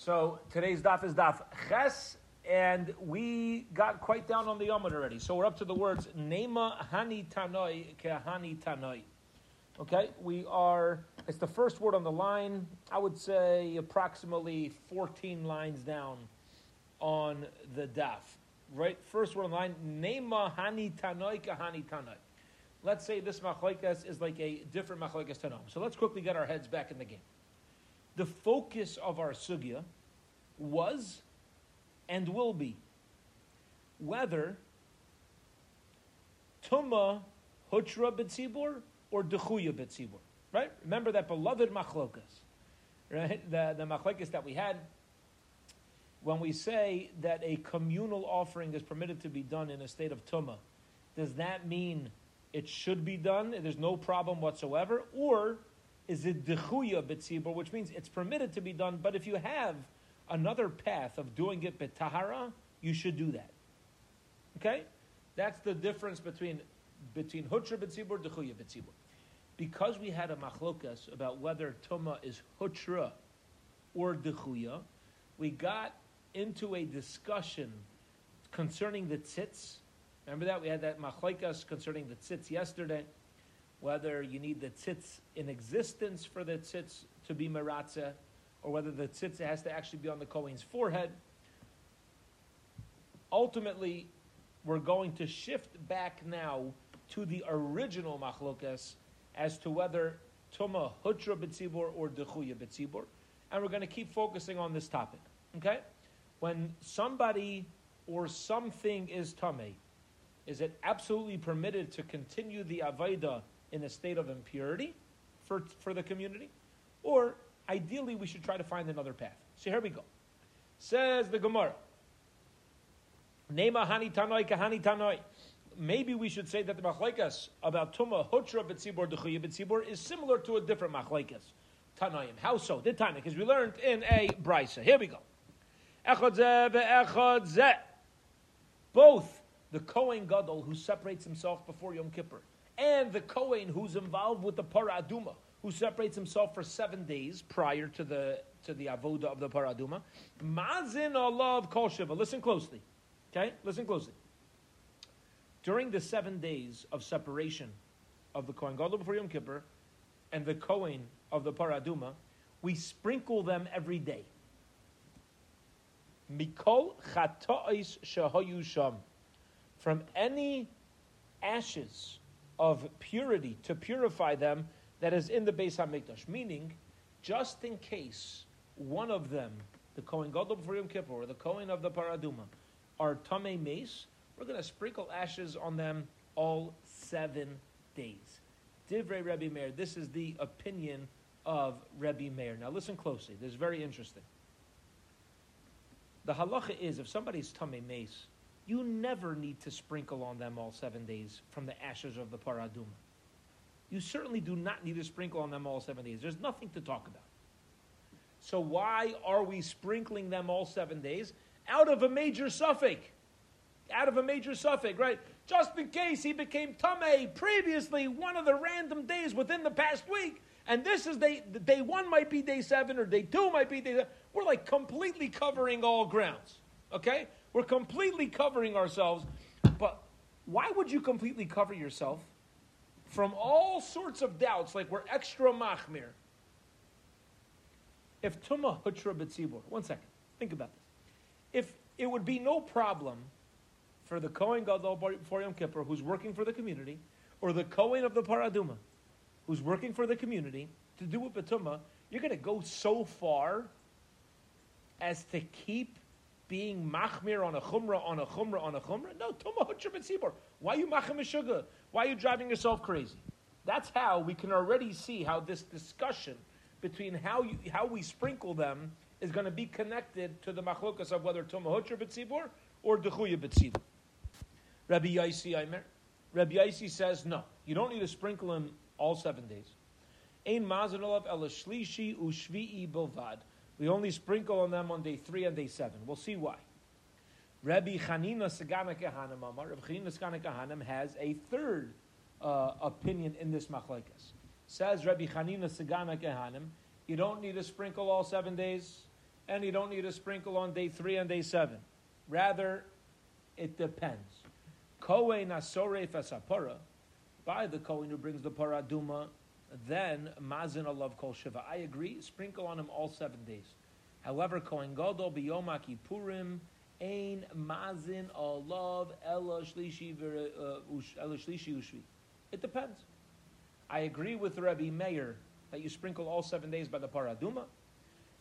So today's daf is daf ches, and we got quite down on the yomad already. So we're up to the words nema hani tanoi tanoi. Okay, we are. It's the first word on the line. I would say approximately 14 lines down on the daf. Right, first word on the line. Nema hani tanoi tanoi. Let's say this machlekes is like a different machlekes tanom. So let's quickly get our heads back in the game the focus of our sugya was and will be whether tuma hutra betzibur or dechuya betzibur. Right? Remember that beloved machlokas, right? The the machlokas that we had when we say that a communal offering is permitted to be done in a state of tuma. Does that mean it should be done? There's no problem whatsoever, or is it dechuya betzibur, which means it's permitted to be done, but if you have another path of doing it betahara, you should do that. Okay? That's the difference between between hutra betzibur, dechuya betzibur. Because we had a machlokas about whether tuma is hutra or dechuya, we got into a discussion concerning the tzitz. Remember that we had that machlokas concerning the tzitz yesterday whether you need the tzitz in existence for the tzitz to be maratza, or whether the tzitz has to actually be on the Kohen's forehead. Ultimately, we're going to shift back now to the original machlokas as to whether tuma hutra betzibur or dechuya betzibur, and we're going to keep focusing on this topic. Okay, when somebody or something is tame, is it absolutely permitted to continue the avodah in a state of impurity for, for the community? Or ideally, we should try to find another path. So here we go. Says the Gemara. Nema hani tanoi kahani tanoi. Maybe we should say that the machlekes about tuma hutra betzibor dechuya betzibor is similar to a different machlekes. Tanoim. How so? The Tana, because we learned in a brisa. Here we go. Echad zeh ve'echad zeh. Both the Kohen Gadol who separates himself before Yom Kippur and the Kohen who's involved with the Paraduma, who separates himself for seven days prior to the to the avoda of the Paraduma. Mazin Allah Kol Shiva. Listen closely. Okay? Listen closely. During the seven days of separation of the Kohen Gadol before Yom Kippur and the Kohen of the Paraduma, we sprinkle them every day. Mikol chatois shahoyu sham. From any ashes of purity to purify them that is in the Beis Hamikdash. Meaning, just in case one of them, the Kohen Gadol before Yom Kippur or the Kohen of the Paraduma, are Tamei Mace, we're going to sprinkle ashes on them all seven days. Divrei Rebbe Meir. This is the opinion of Rebbe Meir. Now listen closely. This is very interesting. The halacha is if somebody's Tamei Mace, you never need to sprinkle on them all seven days from the ashes of the paraduma. You certainly do not need to sprinkle on them all seven days. There's nothing to talk about. So why are we sprinkling them all seven days? Out of a major suffix. Out of a major suffix, right? Just in case he became Tameh previously, one of the random days within the past week, and this is day, day one might be day seven, or day two might be day seven. We're like completely covering all grounds. Okay? We're completely covering ourselves. But why would you completely cover yourself from all sorts of doubts, like we're extra machmir? If tuma hutra betzibur, one second, think about this. If it would be no problem for the Kohen Gadol for Yom Kippur, who's working for the community, or the Kohen of the Paraduma, who's working for the community, to do it betuma, you're going to go so far as to keep being machmir on a chumrah, on a chumrah, on a chumrah? No, tuma hutra Why are you machmir sugar? Why are you driving yourself crazy? That's how we can already see how this discussion between how you, how we sprinkle them is going to be connected to the machlokas of whether tuma hutra b'tzibur or dechuya b'tzibur. Rabbi Yaisi Aimer. Rabbi Yaisi says no. You don't need to sprinkle them all seven days. Ein mazan olav el shlishi ushvi'i. We only sprinkle on them on day three and day seven. We'll see why. Rabbi Chanina Sagana Kehanim Amar, Rabbi has a third uh, opinion in this machlekes. Says Rabbi Chanina Sagana Kehanim, you don't need to sprinkle all seven days, and you don't need to sprinkle on day three and day seven. Rather, it depends. Kohen asore fasapara, by the Kohen who brings the paraduma, then mazin alav kol shiva. I agree, sprinkle on him all seven days. However, Kohen Gadol biyom Kippurim ein mazin alav ela shlishi uh, ela shlishi ushvi. It depends. I agree with Rabbi Meir that you sprinkle all seven days by the paraduma,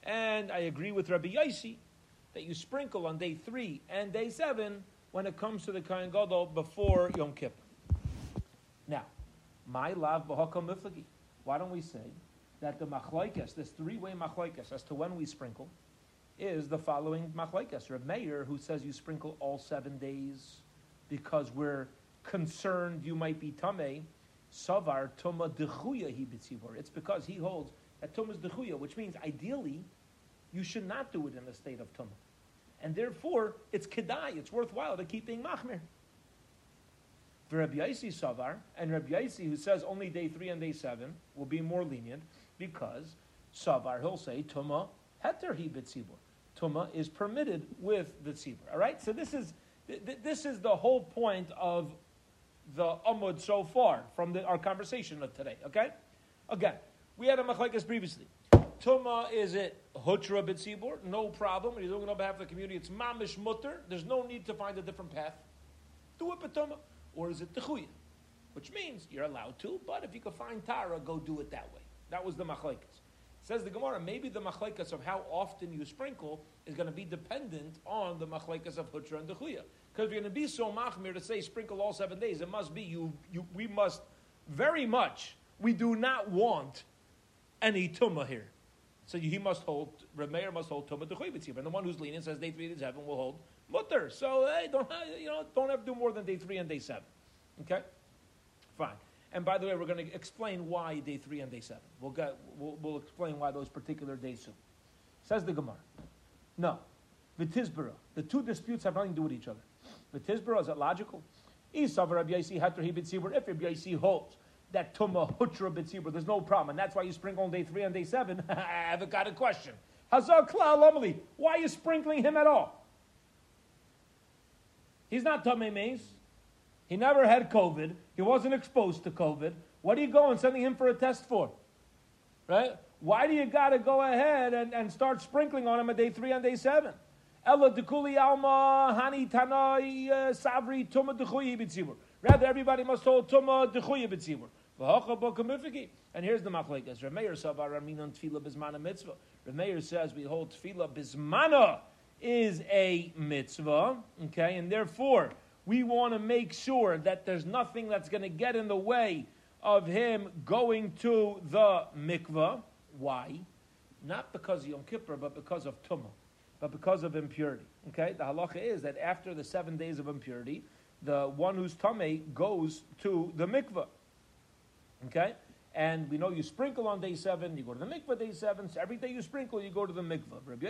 and I agree with Rabbi Yaisi that you sprinkle on day three and day seven when it comes to the Kohen Gadol before Yom Kippur. My b'hakam miflagi. Why don't we say that the machlaikas, this three-way machlaikas, as to when we sprinkle, is the following machlaikas. Reb Meir, who says you sprinkle all seven days because we're concerned you might be tamei, savar tuma dechuya he. It's because he holds that tumah is dechuya, which means ideally you should not do it in a state of tumah. And therefore, it's kedai, it's worthwhile to keep being machmir. For Rabbi Yaisi Savar, and Rabbi Yaisi, who says only day three and day seven, will be more lenient because Savar, he'll say, Tuma heter hi bitzibur. Tuma is permitted with the tzibur. All right? So this is, th- this is the whole point of the Amud so far from the, our conversation of today. Okay? Again, we had a machlekes previously. Tuma is it hutra bitzibur? No problem. You're doing it on behalf of the community. It's mamish mutter. There's no need to find a different path. Do it betuma or is it techuya? Which means you're allowed to, but if you can find tara, go do it that way. That was the machlekes. Says the Gemara, maybe the machlekes of how often you sprinkle is going to be dependent on the machlekes of hutra and techuya. Because if you're going to be so machmir to say sprinkle all seven days, it must be you, you. We must very much. We do not want any tumah here. So he must hold. Remeir must hold tumah techuya and the one who's lenient says day three, day seven will hold mutter. So hey, don't have, you know don't have to do more than day three and day seven. Okay, fine. And by the way, we're going to explain why day three and day seven. We'll get we'll, we'll explain why those particular days soon. Says the Gemara. No, Vitizbara. The two disputes have nothing to do with each other. Vitizbara is it logical? If Rabbi Yaisi holds that Tumah Hutra B'tzibur, there's no problem, and that's why you sprinkle on day three and day seven. I haven't got a question. Hazar Klal Why are you sprinkling him at all? He's not Tomei. He never had COVID. He wasn't exposed to COVID. What are you going sending him for a test for? Right? Why do you got to go ahead and, and start sprinkling on him at day three and day seven? Ella alma hani tanai uh, savri. Rather, everybody must hold tuma dechuyi b'tzibur. And here's the machlekes. Bismana mitzvah. Rameir says we hold tevilah bismana is a mitzvah, okay, and therefore we want to make sure that there's nothing that's going to get in the way of him going to the mikvah. Why? Not because of Yom Kippur, but because of tumah, but because of impurity. Okay, the halacha is that after the seven days of impurity, the one who's tummy goes to the mikvah. Okay, and we know you sprinkle on day seven, you go to the mikvah day seven. So every day you sprinkle, you go to the mikvah. Rabbi.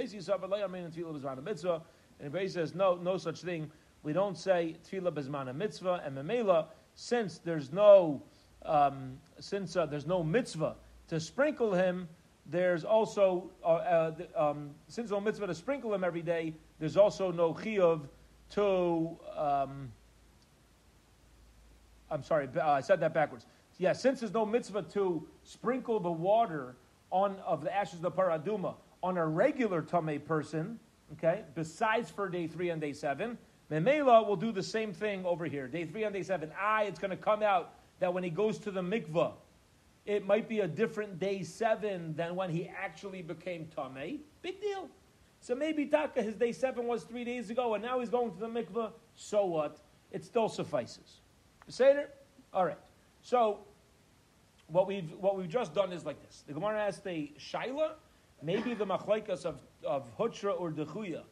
And Rabbi says, no, no such thing. We don't say tevilah bezmana mitzvah and memela since there's no um, since uh, there's no mitzvah to sprinkle him. There's also uh, uh, um, since no mitzvah to sprinkle him every day. There's also no chiyuv to. Um, I'm sorry, uh, I said that backwards yeah, since there's no mitzvah to sprinkle the water on of the ashes of the paraduma on a regular tame person, okay, besides for day three and day seven, Memela will do the same thing over here. Day three and day seven. Ah, it's going to come out that when he goes to the mikvah, it might be a different day seven than when he actually became tame. Big deal. So maybe Taka, his day seven was three days ago, and now he's going to the mikvah. So what? It still suffices. Seder? All right. So what we've what we've just done is like this. The Gemara asked a shaila. Maybe the machlaikas of of hutra or dechuya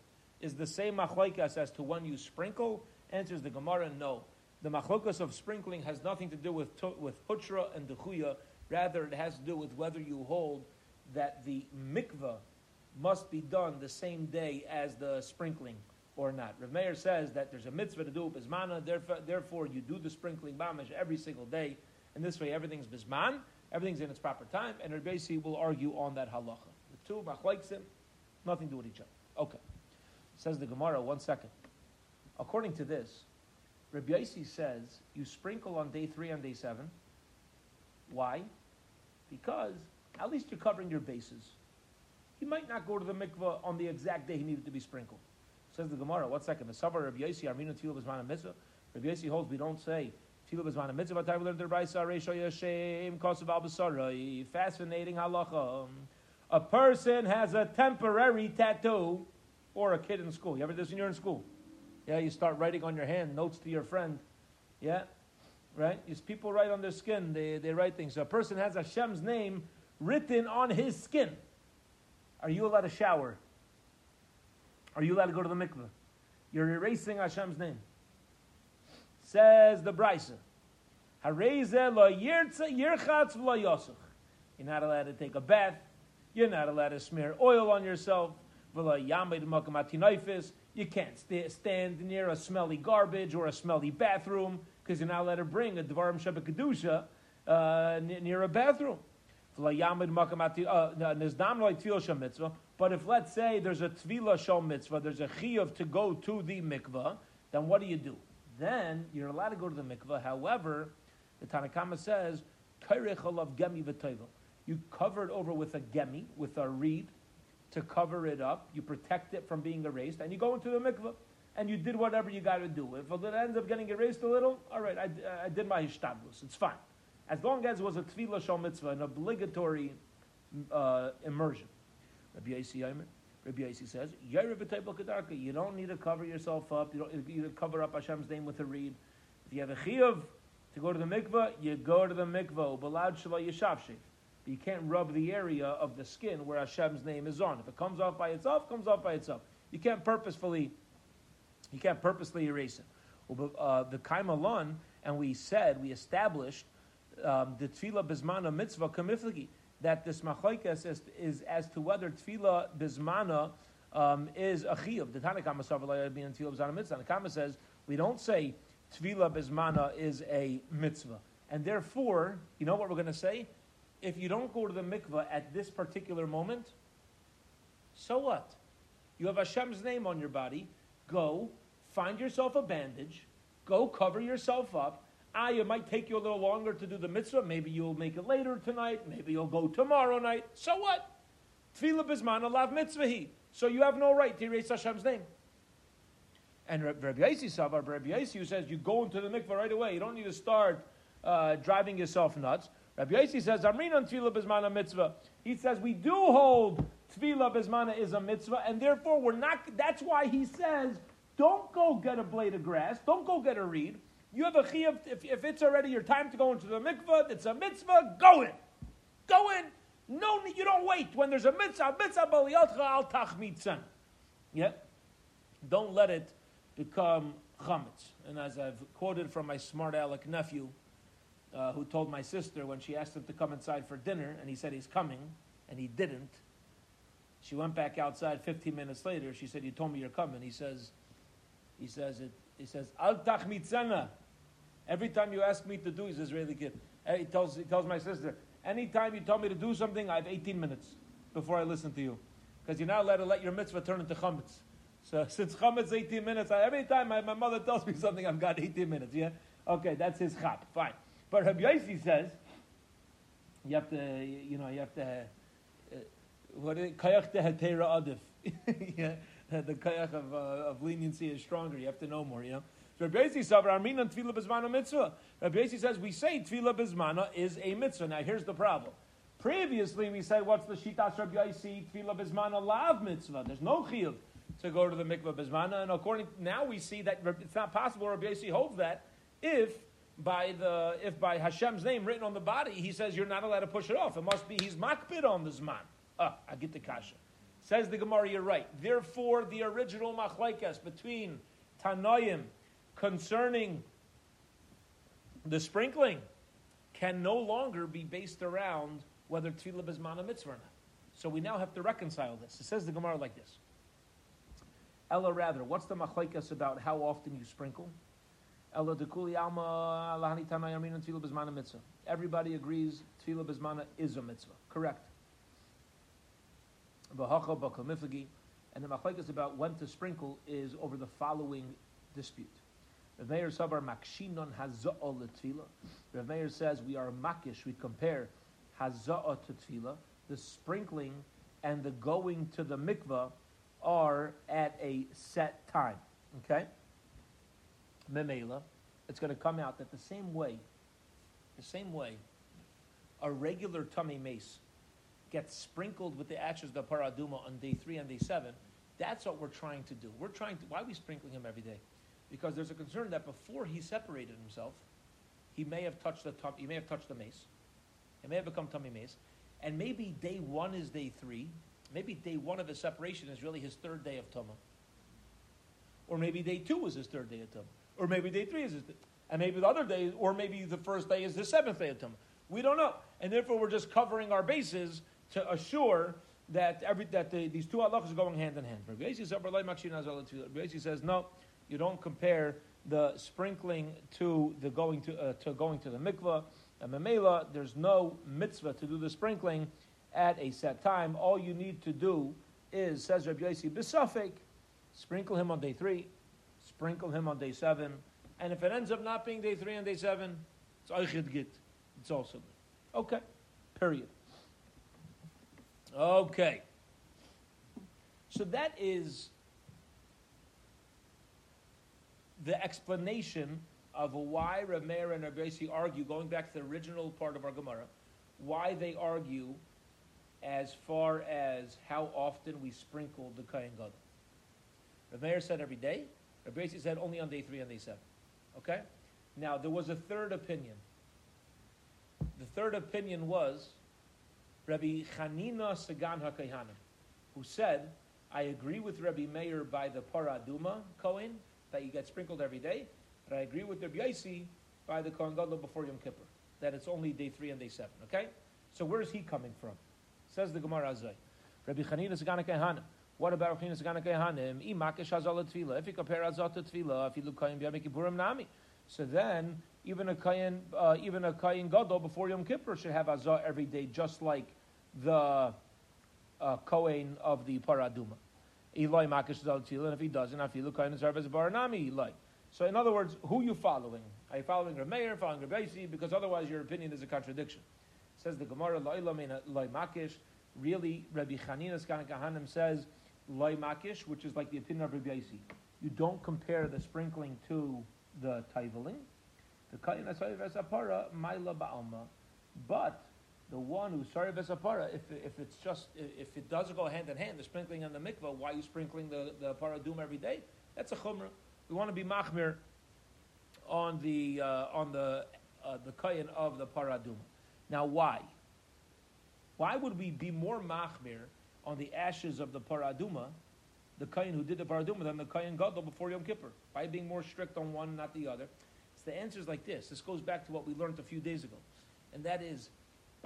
is the same machlaikas as to when you sprinkle. Answers the Gemara, no. The machlaikas of sprinkling has nothing to do with with hutra and dechuya. Rather, it has to do with whether you hold that the mikvah must be done the same day as the sprinkling or not. Rav Meir says that there's a mitzvah to do it bismana, therefore, therefore you do the sprinkling mamish every single day and this way, everything's bisman, everything's in its proper time, and Rabbi will argue on that halacha. The two machlaiksim, Nothing to do with each other. Okay. Says the Gemara, one second. According to this, Rabbi Yossi says you sprinkle on day three and day seven. Why? Because at least you're covering your bases. He might not go to the mikveh on the exact day he needed to be sprinkled. Says the Gemara, one second. The Savar Rabbi Yossi, B'zman Mitzvah. Rabbi Yossi holds we don't say Mitzvah. Learned Yashem Al. Fascinating halacha. A person has a temporary tattoo, or a kid in school. You ever this when you're in school? Yeah, you start writing on your hand notes to your friend. Yeah, right? These people write on their skin. They, they write things. So a person has Hashem's name written on his skin. Are you allowed to shower? Are you allowed to go to the mikveh? You're erasing Hashem's name. Says the Brisa. You're not allowed to take a bath. You're not allowed to smear oil on yourself. You can't st- stand near a smelly garbage or a smelly bathroom because you're not allowed to bring a Dvarim Shabbat uh, near a bathroom. Uh, but if let's say there's a tvila shal mitzvah, there's a chiyuv to go to the mikvah, then what do you do? Then you're allowed to go to the mikvah. However, the Tanna Kamma says, you cover it over with a gemi, with a reed, to cover it up. You protect it from being erased, and you go into the mikveh, and you did whatever you got to do. If it ends up getting erased a little, all right, I, I did my hishtadlus. It's fine, as long as it was a tevilah shal mitzvah, an obligatory uh, immersion. Rabbi Yossi Rabbi Yossi says, you don't need to cover yourself up. You don't you cover up Hashem's name with a reed. If you have a chiyuv to go to the mikveh, you go to the mikveh. Balad shalom yishavshiv you can't rub the area of the skin where Hashem's name is on. If it comes off by itself, it comes off by itself. You can't purposefully, you can't purposely erase it. Uh, the Kaimalon, and we said, we established um, the Tevilah Bismana Mitzvah Kamiflagi, that this Machlaikas is, is, as to whether Tevilah Bismana um, is a chiyuv. The Tanna Kamma Mitzvah. The Kama says, we don't say Tevilah Bismana is a mitzvah. And therefore, you know what we're going to say? if you don't go to the mikveh at this particular moment, so what? You have Hashem's name on your body. Go, find yourself a bandage. Go cover yourself up. Ah, it might take you a little longer to do the mitzvah. Maybe you'll make it later tonight. Maybe you'll go tomorrow night. So what? Tevilah bisman alav mitzvahi. So you have no right to erase Hashem's name. And Rabbi Yossi Savar, Rabbi who says you go into the mikveh right away. You don't need to start uh, driving yourself nuts. Rabbi Yossi says, Amrinan Tevilah Bismana mitzvah. He says, we do hold Tevilah Bismana is a mitzvah, and therefore we're not, that's why he says, don't go get a blade of grass, don't go get a reed. You have a chiyuv, if, if it's already your time to go into the mikvah, it's a mitzvah, go in. Go in. No, you don't wait. When there's a mitzvah, mitzvah baliyotcha al tachmitzan. Yeah? Don't let it become chametz. And as I've quoted from my smart aleck nephew, uh, who told my sister when she asked him to come inside for dinner, and he said he's coming, and he didn't. She went back outside 15 minutes later. She said, "You told me you're coming." He says, "He says it. He says al tachmitzana." Every time you ask me to do, he's Israeli kid. He tells he tells my sister, "Anytime you tell me to do something, I have 18 minutes before I listen to you, because you're not allowed to let your mitzvah turn into chametz." So since chametz 18 minutes, I, every time my, my mother tells me something, I've got 18 minutes. Yeah, okay, that's his chap. Fine. But Rabbi Yossi says, you have to, you know, you have to, uh, what is it? kayach adif. yeah, the kayach of, uh, of leniency is stronger. You have to know more, you know. So Rabbi Yossi mitzvah. Says, we say tevilah bezmana is a mitzvah. Now here's the problem. Previously, we said, what's the shitas Rabbi Yossi? Tevilah bezmana lav mitzvah. There's no chiyuv to go to the mikvah bezmana. And according, now we see that it's not possible Rabbi Yossi holds that if by the if by Hashem's name written on the body, he says you're not allowed to push it off. It must be he's makbid on the zman. Ah, I get the kasha. Says the Gemara, you're right. Therefore, the original machlaikas between Tanoim concerning the sprinkling can no longer be based around whether tevilah is mana mitzvah or not. So we now have to reconcile this. It says the Gemara like this. Ella, rather, what's the machlaikas about how often you sprinkle? Ella dekuli alma lahani tanoyamina tevilah bismana mitzvah. Everybody agrees tevilah bezmana is a mitzvah. Correct. And the machlekes about when to sprinkle is over the following dispute. Rav Meir Sabar makshinon letfila. Rav Meir says we are makish, we compare haza'ah to tevilah. The sprinkling and the going to the mikvah are at a set time. Okay? Memela, it's going to come out that the same way, the same way, a regular tummy mace gets sprinkled with the ashes of the paraduma on day three and day seven. That's what we're trying to do. We're trying to. Why are we sprinkling him every day? Because there's a concern that before he separated himself, he may have touched the tum- he may have touched the mace. He may have become tummy mace, and maybe day one is day three. Maybe day one of his separation is really his third day of tumah. Or maybe day two is his third day of tumah. Or maybe day three is his, and maybe the other day, or maybe the first day is the seventh day of tumah. We don't know, and therefore we're just covering our bases to assure that every that the, these two halachas are going hand in hand. Rabbi says no, you don't compare the sprinkling to the going to uh, to going to the mikvah. And memela, there's no mitzvah to do the sprinkling at a set time. All you need to do is, says Rabbi Yossi, bisafek, sprinkle him on day three, sprinkle him on day seven, and if it ends up not being day three and day seven, it's oichid git. It's also good. Okay, period. Okay. So that is the explanation of why Rameir and Rabbeisi argue, going back to the original part of our Gemara, why they argue as far as how often we sprinkle the Kayan Gadol. Rameir said every day. Rabbeisi said only on day three and day seven. Okay? Now, there was a third opinion. The third opinion was Rabbi Chanina Sagan HaKayhanim, who said, I agree with Rabbi Meir by the Paraduma Kohen, that you get sprinkled every day, but I agree with Rabbi Yaisi by the Kohen Gadol before Yom Kippur, that it's only day three and day seven, okay? So where is he coming from? Says the Gemara Azai. Rabbi Chanina Sagan HaKayhanim. What about Rabbi Chanina Sagan HaKayhanim? Imakesh Hazal Tevilah. If you compare Hazal to if you look Kohen B'Yom Kippurim Nami. So then, even a Kohen, uh, even a Kohen Gadol before Yom Kippur should have Azah every day, just like the uh, Kohen of the Paraduma. Eloi Makish and if he doesn't, Afilu Kohen is as Baranami Eloi. So in other words, who are you following? Are you following Rameir, following Rabbeisi? Because otherwise your opinion is a contradiction. Says the Gemara, Loi Makish. Really, Rabbi Chanina Kahanim says Loi Makish, which is like the opinion of Rabbi You don't compare the sprinkling to the taivaling. The Kohen Asayv Maila Ba'alma. But the one who's sorry besapara, if, if it's just if it doesn't go hand in hand, the sprinkling on the mikvah, why are you sprinkling the, the paradum every day? That's a chumrah. We want to be machmir on the uh, on the uh, the kayan of the paradum. Now, why? Why would we be more machmir on the ashes of the paraduma, the kayan who did the paraduma, than the kayan gadol before Yom Kippur? By being more strict on one, not the other? So the answer is like this. This goes back to what we learned a few days ago, and that is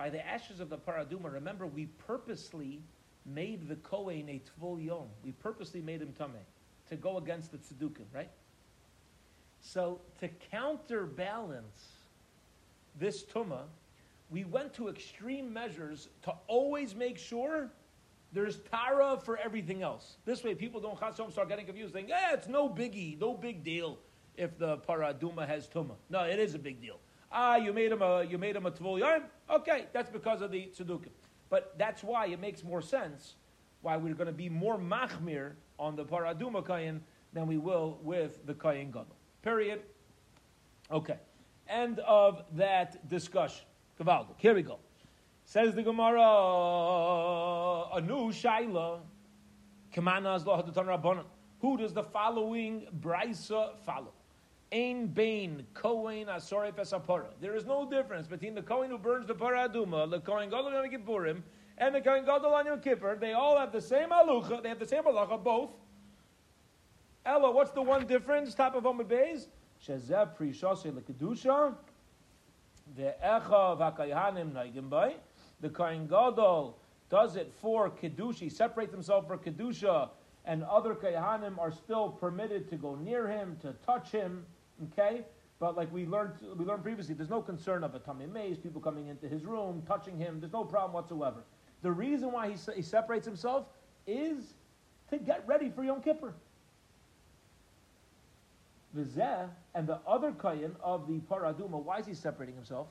by the ashes of the paraduma, remember we purposely made the Kohen a Tvul Yom. We purposely made him Tameh to go against the Tzedukim, right? So to counterbalance this Tumah, we went to extreme measures to always make sure there's Tara for everything else. This way people don't start getting confused, saying, yeah, it's no biggie, no big deal if the Paraduma has Tumah. No, it is a big deal. Ah, you made him a you made him a tvul yom. Okay, that's because of the tzedukim. But that's why it makes more sense why we're going to be more machmir on the paraduma kayin than we will with the kayin gadol. Period. Okay. End of that discussion. Kavaldik. Here we go. Says the Gemara, a new shaila. Who does the following brisa follow? Ein Bain, Kohen Asorif. There is no difference between the Kohen who burns the Paraduma, the Kohen Gadol Yom Kippurim, and the Kohen Gadol on Yom Kippur. They all have the same alucha, they have the same halacha, both. Ella, what's the one difference? Top of Amud Beis? Shezeh Prishase Lekadusha, the Echa V'Kayhanim Naigim Bay. The Kohen Gadol does it for Kedusha, separates himself for Kedusha, and other Kayhanim are still permitted to go near him, to touch him, Okay, but like we learned, we learned previously, there's no concern of a tummy maze, people coming into his room, touching him. There's no problem whatsoever. The reason why he, he separates himself is to get ready for Yom Kippur. Vizeh and the other Kayan of the Paraduma, why is he separating himself?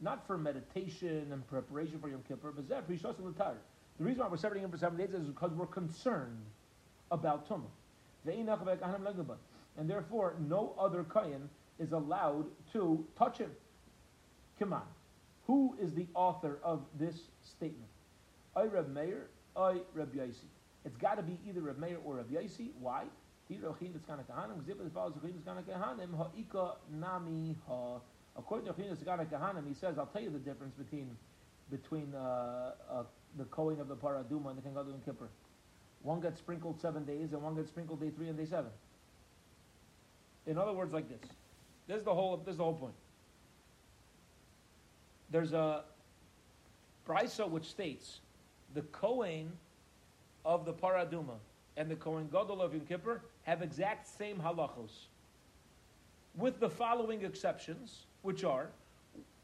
Not for meditation and preparation for Yom Kippur, but Prishos and Latar. The reason why we're separating him for seven days is because we're concerned about Tumah. And therefore, no other Kayan is allowed to touch him. Come on. Who is the author of this statement? I Reb Meir, I Reb Yaisi. It's got to be either Reb Meir or Reb Yaisi. Why? According to Gana Kahanim, he says, I'll tell you the difference between between uh, uh, the Kohen of the Paraduma and the Kangadum and Kippur. One gets sprinkled seven days, and one gets sprinkled day three and day seven. In other words, like this. This is the whole. This is the whole point. There's a brisa which states the Kohen of the Paraduma and the Kohen Gadol of Yom Kippur have exact same halachos, with the following exceptions, which are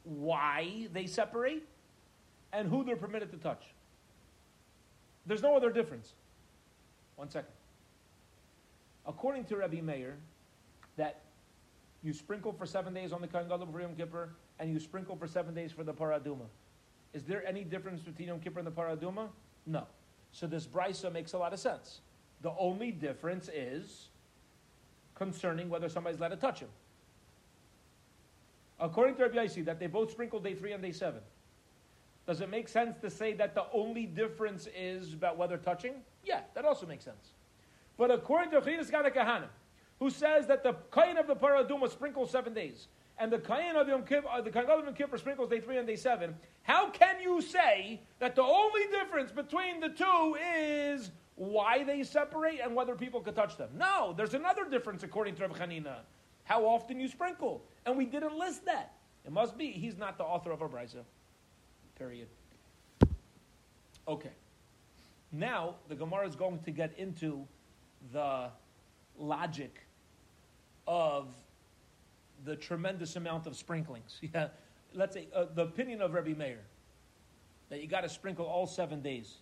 why they separate and who they're permitted to touch. There's no other difference. One second. According to Rabbi Meir, that you sprinkle for seven days on the Kohen Gadol for Yom Kippur, and you sprinkle for seven days for the Paraduma. Is there any difference between Yom Kippur and the Paraduma? No. So this brisa makes a lot of sense. The only difference is concerning whether somebody's allowed to touch him. According to Rabbi Yaisi, that they both sprinkle day three and day seven. Does it make sense to say that the only difference is about whether touching? Yeah, that also makes sense. But according to Chinas Gana Kahana, who says that the kain of the Paraduma sprinkles seven days, and the kain of Yom Kippur, uh, the kain of Yom Kippur sprinkles day three and day seven, how can you say that the only difference between the two is why they separate and whether people could touch them. No, there's another difference according to Rav Chanina. How often you sprinkle. And we didn't list that. It must be he's not the author of a brisa. Period. Okay. Now the Gemara is going to get into the logic of the tremendous amount of sprinklings. Yeah, let's say uh, the opinion of Rabbi Meir that you got to sprinkle all seven days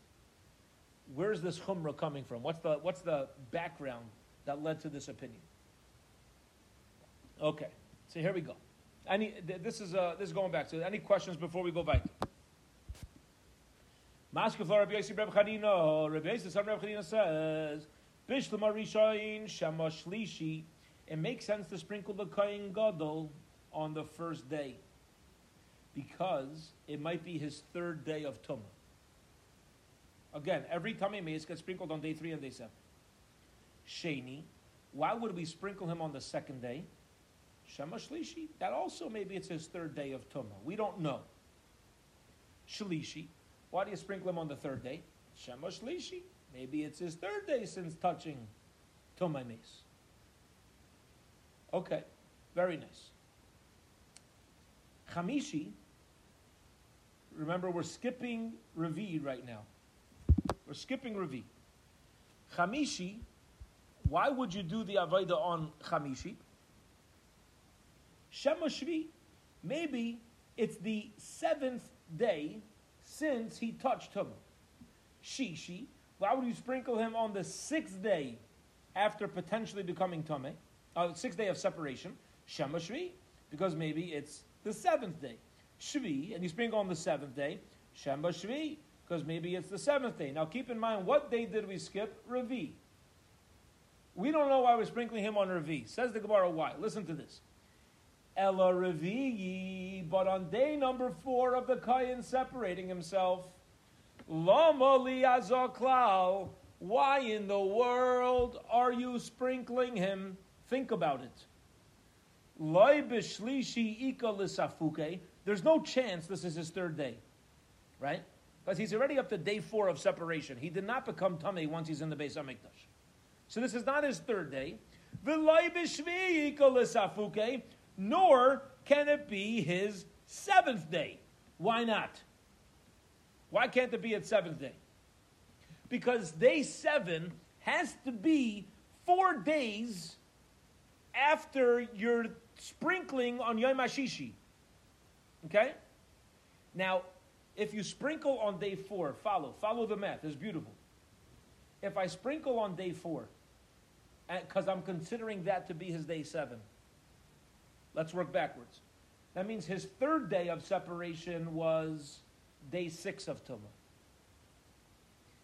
where's this chumrah coming from? What's the, what's the background that led to this opinion? Okay, so here we go. Any, this, is, uh, this is going back. So, any questions before we go back? Maskefla Rabbi Yossi Reb Chanina, Rabbi Yossi Reb Chanina says, Bishlam Arishayin Shama Shlishi. It makes sense to sprinkle the Kain Gadol on the first day because it might be his third day of Tumah. Again, every tummy mace gets sprinkled on day three and day seven. Sheni, why would we sprinkle him on the second day? Shema Shlishi, that also maybe it's his third day of Tumah. We don't know. Shlishi, why do you sprinkle him on the third day? Shema Shlishi, maybe it's his third day since touching Tumah mace. Okay, very nice. Chamishi, remember we're skipping Ravid right now. We're skipping Ravi. Chamishi, why would you do the Avaida on Chamishi? Shema Shvi, maybe it's the seventh day since he touched Tumah. Shishi, why would you sprinkle him on the sixth day after potentially becoming Tumah? Uh, sixth day of separation. Shema Shvi, because maybe it's the seventh day. Shvi, and you sprinkle on the seventh day. Shema Shvi, because maybe it's the seventh day. Now keep in mind, what day did we skip? Ravi. We don't know why we're sprinkling him on Ravi. Says the Gemara, why? Listen to this. Ella Ravi, but on day number four of the Kayan separating himself, Lama liazaklal, why in the world are you sprinkling him? Think about it. There's no chance this is his third day, right? Because he's already up to day four of separation. He did not become tummy once he's in the Beis Hamikdash. So this is not his third day. Nor can it be his seventh day. Why not? Why can't it be at seventh day? Because day seven has to be four days after your sprinkling on Yom HaShishi. Okay? Now, if you sprinkle on day four, follow, follow the math. It's beautiful. if I sprinkle on day four, uh, because I'm considering that to be his day seven, let's work backwards. That means his third day of separation was day six of Tumah.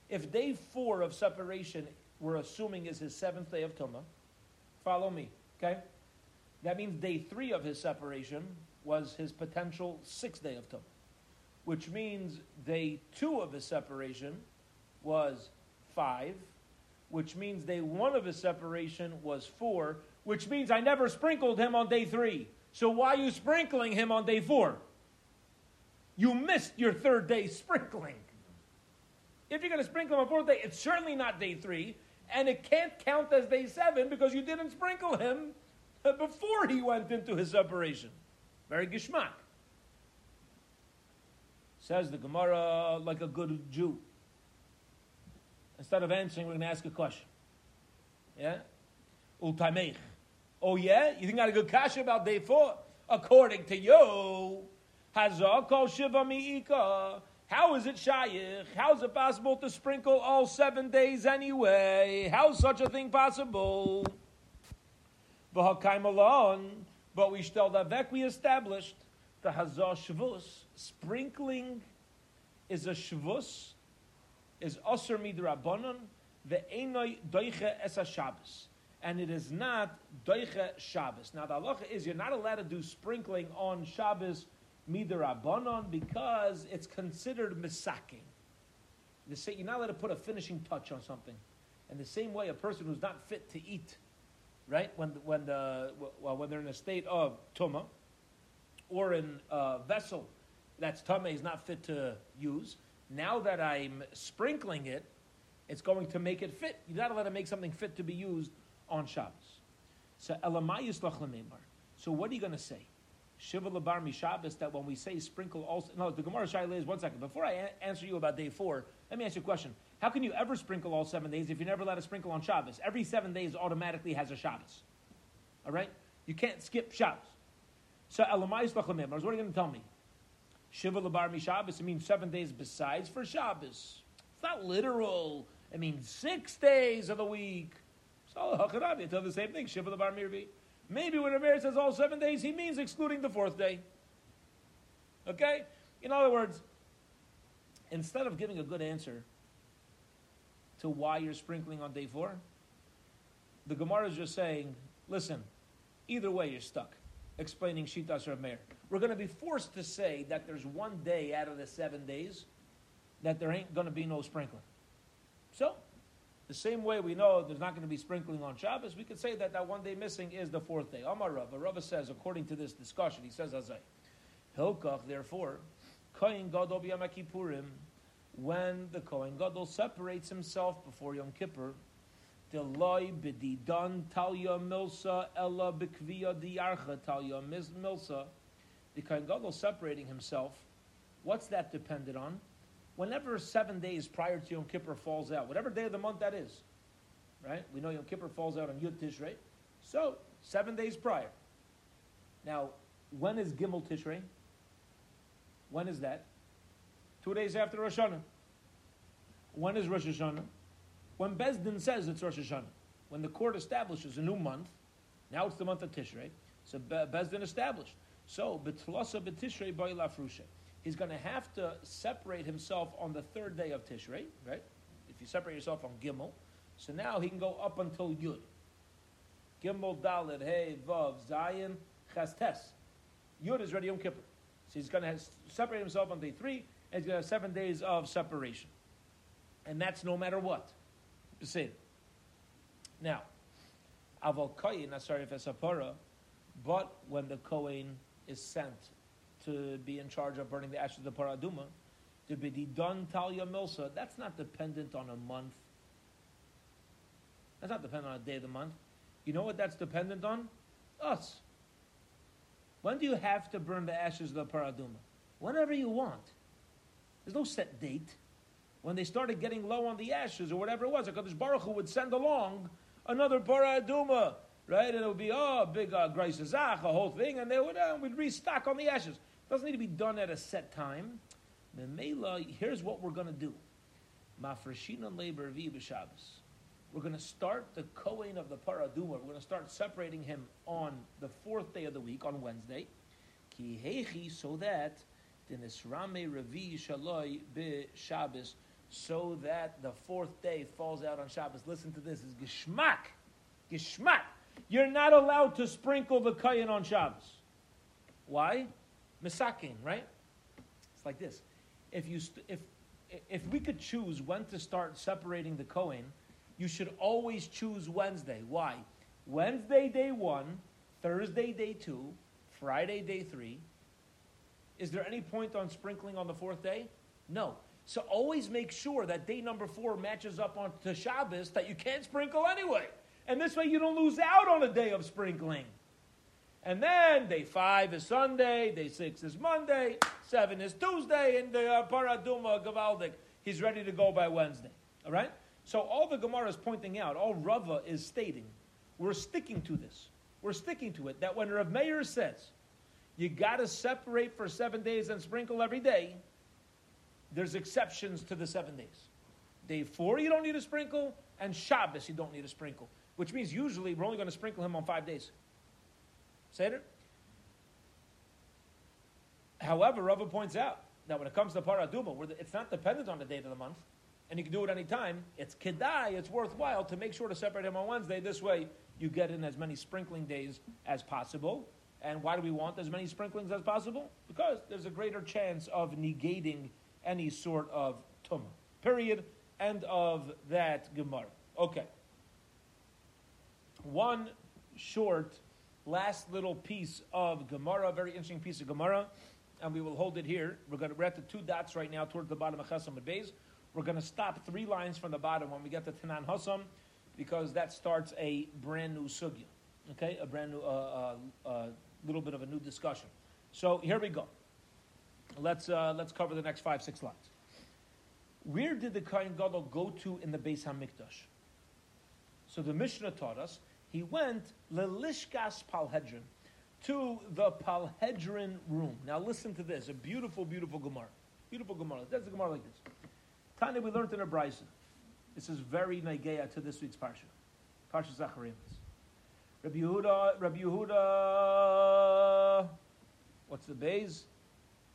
If day four of separation we're assuming is his seventh day of Tumah, follow me, okay? That means day three of his separation was his potential sixth day of Tumah, which means day two of his separation was five, which means day one of his separation was four, which means I never sprinkled him on day three. So why are you sprinkling him on day four? You missed your third day sprinkling. If you're going to sprinkle him on fourth day, it's certainly not day three, and it can't count as day seven because you didn't sprinkle him before he went into his separation. Very gishmak. Says the Gemara like a good Jew. Instead of answering, we're going to ask a question. Yeah? Ultameich. Oh, yeah? You think I got a good kasha about day four? According to you, kol shiva mi'ika. How is it shayich? How is it possible to sprinkle all seven days anyway? How is such a thing possible? alone, but we that we established the hazah shvus. Sprinkling is a shvus, is osir midrabanon, the enoi doiche es Shabbos. And it is not doiche Shabbos. Now the halacha is you're not allowed to do sprinkling on Shabbos midirabanon because it's considered misaking. You're not allowed to put a finishing touch on something. And the same way, a person who's not fit to eat, right? When when the well, when they're in a state of tuma, or in a vessel that's tuma is not fit to use. Now that I'm sprinkling it, it's going to make it fit. You're not allowed to make something fit to be used on Shabbos. So So what are you going to say? Shiva Labar Mishabas, that when we say sprinkle also. No, the Gemara Shaila is one second. Before I a- answer you about day four, let me ask you a question. How can you ever sprinkle all seven days if you never let a sprinkle on Shabbos? Every seven days automatically has a Shabbos. All right? You can't skip Shabbos. So, Elamais Lachamim, what are you going to tell me? Shiva Labar Mishabas, it means seven days besides for Shabbos. It's not literal. It means six days of the week. So, Hacharabi, tell the same thing. Shiva Labar Mirbi. Maybe when Rameir says all seven days, he means excluding the fourth day. Okay? In other words, instead of giving a good answer to why you're sprinkling on day four, the Gemara is just saying, listen, either way you're stuck, explaining Shitas Rameir. We're going to be forced to say that there's one day out of the seven days that there ain't going to be no sprinkling. So, the same way we know there's not going to be sprinkling on Shabbos, we could say that that one day missing is the fourth day. Amar Rava. Rava says, according to this discussion, he says, Azay. Hilkach, therefore, Kohen Gadol B'Yom Kippurim, when the Kohen Gadol separates himself before Yom Kippur, Deloi b'didan talya milsa ella b'kviya diarcha talya milsa, the Kohen Gadol separating himself, what's that dependent on? Whenever seven days prior to Yom Kippur falls out, whatever day of the month that is, right? We know Yom Kippur falls out on Yud Tishrei. So, seven days prior. Now, when is Gimel Tishrei? When is that? Two days after Rosh Hashanah. When is Rosh Hashanah? When Bezdin says it's Rosh Hashanah. When the court establishes a new month, now it's the month of Tishrei. So Bezdin established. So, Betlasa Betishrei Lafrusha he's going to have to separate himself on the third day of Tishrei, right? If you separate yourself on Gimel, so now he can go up until Yud. Gimel, Dalit, Hey, Vav, Zayin, Chastes. Yud is ready Yom Kippur. So he's going to separate himself on day three, and he's going to have seven days of separation. And that's no matter what. Say Now, Aval Koyin, sorry if it's a but when the Kohen is sent to be in charge of burning the ashes of the paraduma, to be the done talia milsa, that's not dependent on a month. That's not dependent on a day of the month. You know what that's dependent on? Us. When do you have to burn the ashes of the paraduma? Whenever you want. There's no set date. When they started getting low on the ashes or whatever it was, because Baruch Hu would send along another paraduma, right? And it would be, oh, big uh, a whole thing, and they would uh, we'd restock on the ashes. Doesn't need to be done at a set time. Memela, here's what we're going to do. Mafreshina labor Shabbos. We're going to start the Kohen of the Paraduma. We're going to start separating him on the fourth day of the week, on Wednesday. Ki hechi, so that the Nisrame Revi Shaloi be Shabbos, so that the fourth day falls out on Shabbos. Listen to this: is Geschmack, Geschmack. You're not allowed to sprinkle the Kohen on Shabbos. Why? Misakin, right? It's like this. If you st- if if we could choose when to start separating the Kohen, you should always choose Wednesday. Why? Wednesday, day one, Thursday, day two, Friday, day three. Is there any point on sprinkling on the fourth day? No. So always make sure that day number four matches up on to Shabbos that you can't sprinkle anyway. And this way you don't lose out on a day of sprinkling. And then day five is Sunday, day six is Monday, seven is Tuesday, and the uh, Paraduma Gavaldik, he's ready to go by Wednesday. All right? So all the Gemara is pointing out, all Rava is stating, we're sticking to this. We're sticking to it. That when Rav Meir says, you got to separate for seven days and sprinkle every day, there's exceptions to the seven days. Day four, you don't need a sprinkle, and Shabbos, you don't need a sprinkle. Which means usually we're only going to sprinkle him on five days. Seder? However, Rava points out that when it comes to Paraduma, it's not dependent on the date of the month and you can do it anytime, it's kedai, it's worthwhile to make sure to separate him on Wednesday. This way, you get in as many sprinkling days as possible. And why do we want as many sprinklings as possible? Because there's a greater chance of negating any sort of tumah. Period. End of that Gemara. Okay. One short, last little piece of Gemara, very interesting piece of Gemara, and we will hold it here. We're going to, we're at the two dots right now towards the bottom of Chesam Beis. We're going to stop three lines from the bottom when we get to Tanan Hassam, because that starts a brand new sugya. Okay, a brand new, uh, uh, uh, little bit of a new discussion. So here we go. Let's uh, let's cover the next five six lines. Where did the Kohen Gadol go to in the Beis Hamikdash? So the Mishnah taught us he went lelishkas palhedrin to the palhedrin room. Now listen to this, a beautiful, beautiful Gemara. Beautiful Gemara. That's a Gemara like this. Tanya, we learned in a brisa. This is very negeya to this week's parsha. Parsha Zacharias. Rabbi Yehuda, Rabbi Yehuda, what's the base?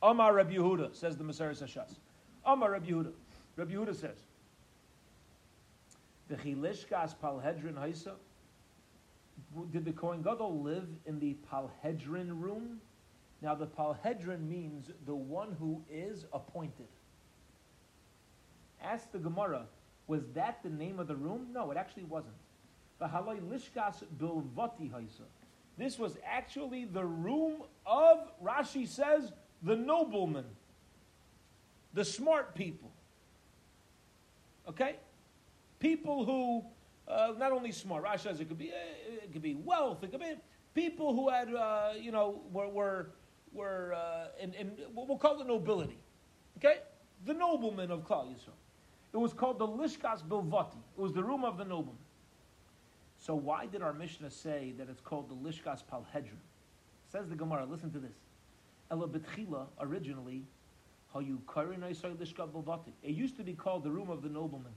Amar Rabbi Yehuda, says the Messiah Sashas. Amar Rabbi Yehuda. Rabbi Yehuda says, the Chilishkas Palhedrin Haisa, did the Kohen Gadol live in the Palhedrin room? Now the Palhedrin means the one who is appointed. Ask the Gemara, was that the name of the room? No, it actually wasn't. This was actually the room of, Rashi says, the noblemen, the smart people. Okay? People who, uh, not only smart, Rashi says it could be, uh, it could be wealth, it could be people who had, uh, you know, were, were, were uh, in, we'll call it nobility. Okay? The noblemen of Klal Yisrael. It was called the Lishkas Bilvati. It was the room of the nobleman. So why did our Mishnah say that it's called the Lishkas Palhedrin? Says the Gemara, listen to this. Ela Betchila, originally, how you it used to be called the room of the nobleman.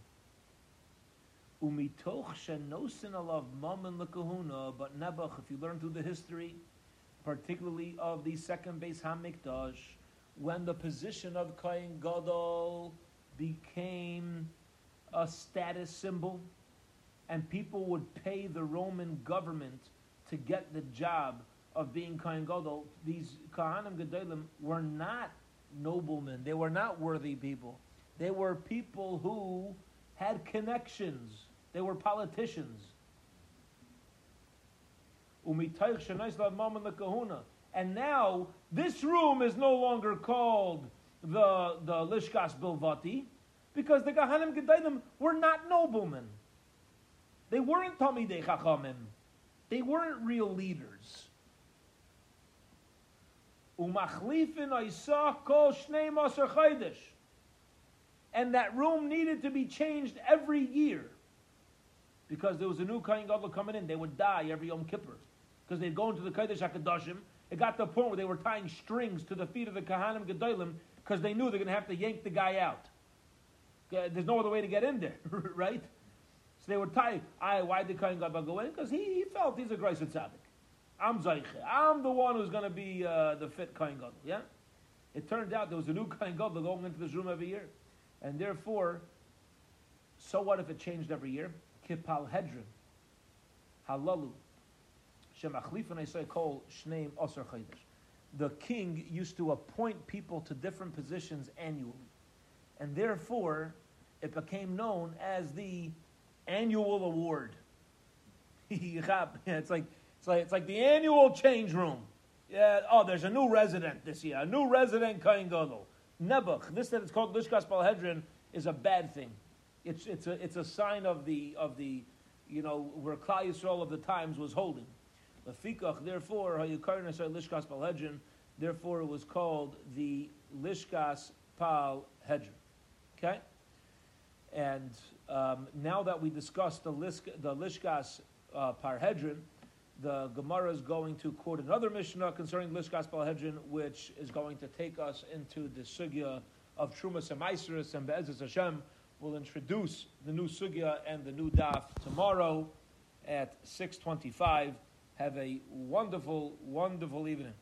Umitoch shenosin alav mammon lekahuna, but Nebuch, if you learn through the history, particularly of the second Beis Hamikdash, when the position of Kohen Gadol became a status symbol, and people would pay the Roman government to get the job of being Kohen Gadol. These Kohanim Gedolim were not noblemen; they were not worthy people. They were people who had connections. They were politicians. And now this room is no longer called the, the Lishkas Bilvati, because the Gahanim Gedainim were not noblemen. They weren't Talmidei Chachamim. They weren't real leaders. And that room needed to be changed every year. Because there was a new Kohen Gadol coming in. They would die every Yom Kippur. Because they'd go into the Kodesh HaKadoshim. It got to the point where they were tying strings to the feet of the Kahanim Gedolim because they knew they're going to have to yank the guy out. There's no other way to get in there, right? So they were tight. I why did Kohen Gadol go in? Because he, he felt he's a Grace Tzaddik. I'm Zayche. I'm the one who's going to be uh, the fit Kohen Gadol. Yeah. It turned out there was a new Kohen Gadol going into this room every year, and therefore, so what if it changed every year? Kipal Hedron, Halalu. The king used to appoint people to different positions annually, and therefore, it became known as the annual award. it's like it's like it's like the annual change room. Yeah. Oh, there's a new resident this year. A new resident Kohen Gadol. Nebuch. This that it's called Lishkas Balhedrin is a bad thing. It's it's a it's a sign of the of the you know where Klal Yisrael of the times was holding. Lefikach. Therefore, Hayukarnas Lishkas Balhedrin. Therefore, it was called the Lishkas Pal Hedron. Okay. And um, now that we discussed the, Lisk, the Lishkas uh, the Gemara is going to quote another Mishnah concerning Lishkas Parhedrin, which is going to take us into the sugya of Trumas and Meiseris, and Be'ezus Hashem will introduce the new sugya and the new daf tomorrow at 6.25. Have a wonderful, wonderful evening.